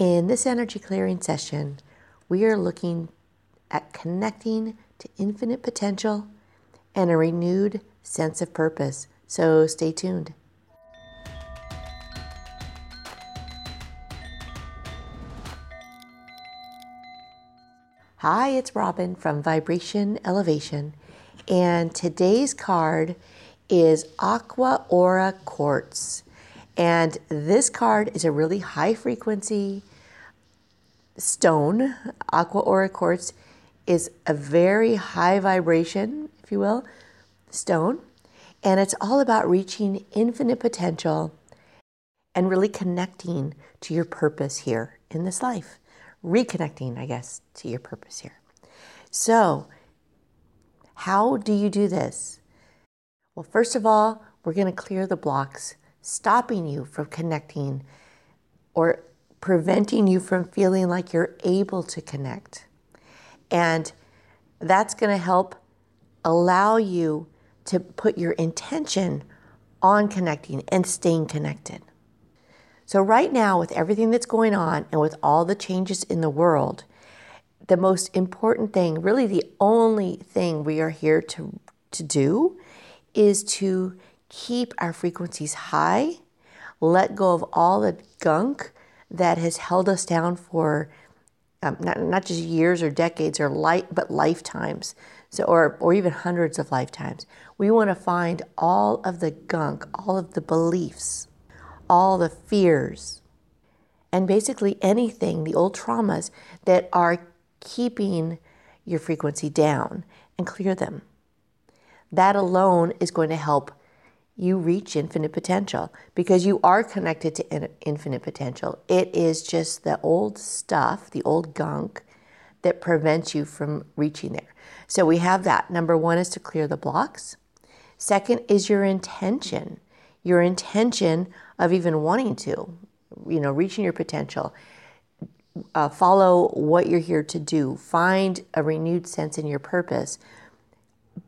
In this energy clearing session, we are looking at connecting to infinite potential and a renewed sense of purpose. So stay tuned. Hi, it's Robin from Vibration Elevation, and today's card is Aqua Aura Quartz. And this card is a really high frequency stone. Aqua Aura Quartz is a very high vibration, if you will, stone. And it's all about reaching infinite potential and really connecting to your purpose here in this life reconnecting, I guess, to your purpose here. So, how do you do this? Well, first of all, we're going to clear the blocks stopping you from connecting or preventing you from feeling like you're able to connect. And that's going to help allow you to put your intention on connecting and staying connected. So, right now, with everything that's going on and with all the changes in the world, the most important thing, really the only thing we are here to, to do, is to keep our frequencies high, let go of all the gunk that has held us down for um, not, not just years or decades or light, but lifetimes. So, or, or even hundreds of lifetimes. We want to find all of the gunk, all of the beliefs, all the fears, and basically anything, the old traumas that are keeping your frequency down and clear them. That alone is going to help you reach infinite potential because you are connected to infinite potential. It is just the old stuff, the old gunk that prevents you from reaching there. So we have that. Number one is to clear the blocks. Second is your intention. Your intention of even wanting to, you know, reaching your potential. Uh, follow what you're here to do. Find a renewed sense in your purpose.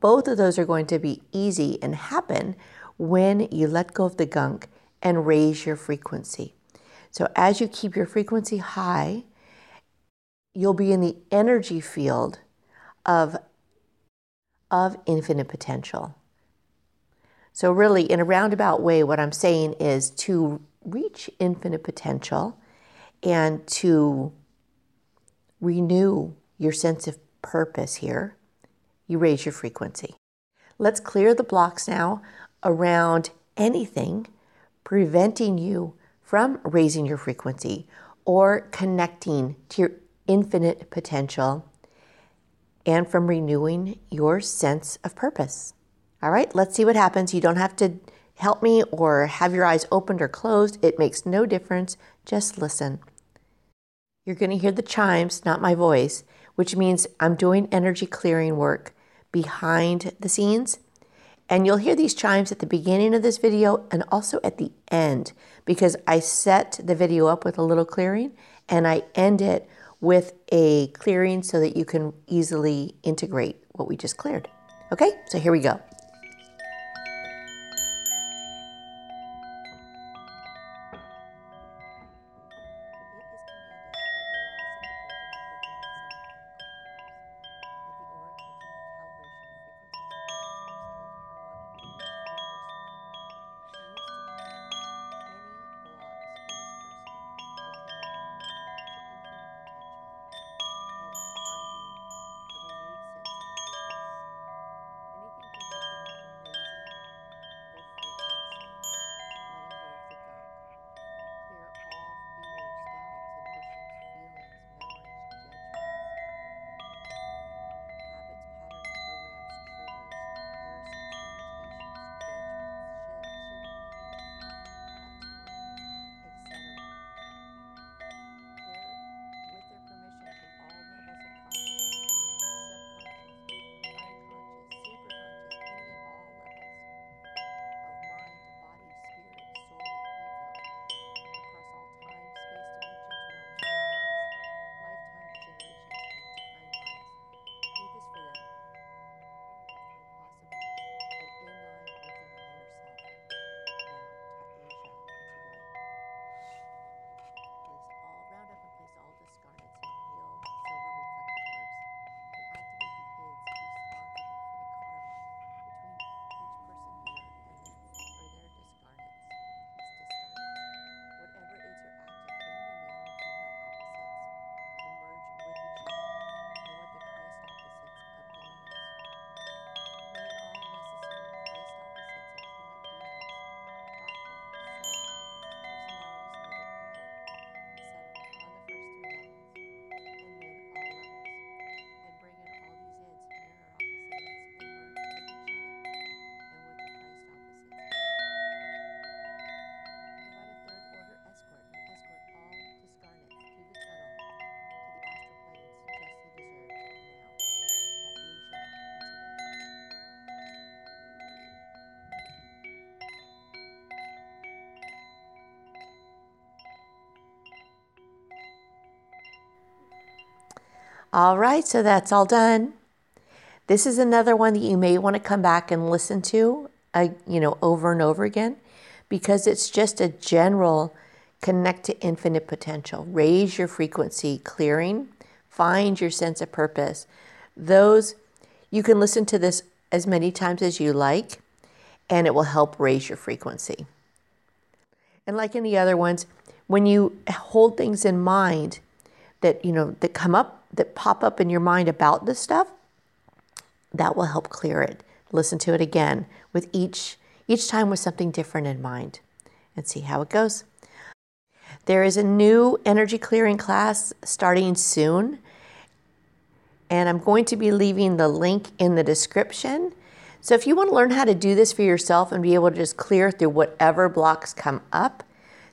Both of those are going to be easy and happen when you let go of the gunk and raise your frequency. So, as you keep your frequency high, you'll be in the energy field of, of infinite potential. So, really, in a roundabout way, what I'm saying is to reach infinite potential and to renew your sense of purpose here, you raise your frequency. Let's clear the blocks now around anything preventing you from raising your frequency or connecting to your infinite potential and from renewing your sense of purpose. All right, let's see what happens. You don't have to help me or have your eyes opened or closed. It makes no difference. Just listen. You're going to hear the chimes, not my voice, which means I'm doing energy clearing work behind the scenes. And you'll hear these chimes at the beginning of this video and also at the end because I set the video up with a little clearing and I end it with a clearing so that you can easily integrate what we just cleared. Okay, so here we go. All right, so that's all done. This is another one that you may want to come back and listen to, uh, you know, over and over again, because it's just a general connect to infinite potential, raise your frequency, clearing, find your sense of purpose. Those you can listen to this as many times as you like, and it will help raise your frequency. And like in the other ones, when you hold things in mind that you know that come up that pop up in your mind about this stuff, that will help clear it. Listen to it again with each each time with something different in mind and see how it goes. There is a new energy clearing class starting soon, and I'm going to be leaving the link in the description. So if you want to learn how to do this for yourself and be able to just clear through whatever blocks come up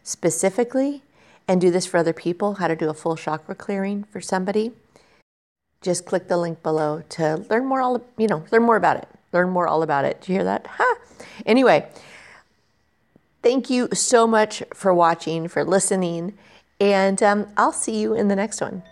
specifically and do this for other people, how to do a full chakra clearing for somebody, just click the link below to learn more all you know, learn more about it. Learn more all about it. Do you hear that? Ha! Anyway, thank you so much for watching, for listening, and um, I'll see you in the next one.